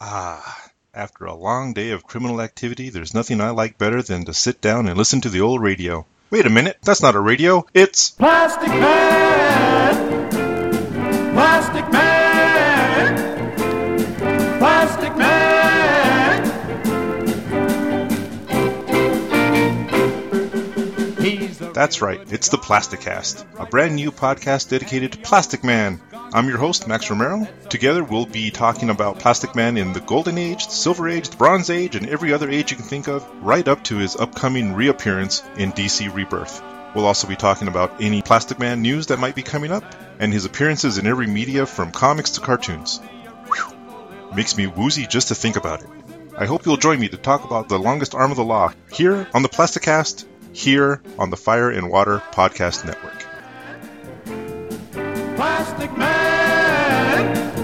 Ah, after a long day of criminal activity, there's nothing I like better than to sit down and listen to the old radio. Wait a minute, that's not a radio, it's. Plastic Man! Plastic Man! Plastic Man! That's right, it's the Plasticast, a brand new podcast dedicated to Plastic Man. I'm your host, Max Romero. Together, we'll be talking about Plastic Man in the Golden Age, the Silver Age, the Bronze Age, and every other age you can think of, right up to his upcoming reappearance in DC Rebirth. We'll also be talking about any Plastic Man news that might be coming up, and his appearances in every media from comics to cartoons. Whew. Makes me woozy just to think about it. I hope you'll join me to talk about the longest arm of the law here on the Plasticast, here on the Fire and Water Podcast Network. Plastic Man!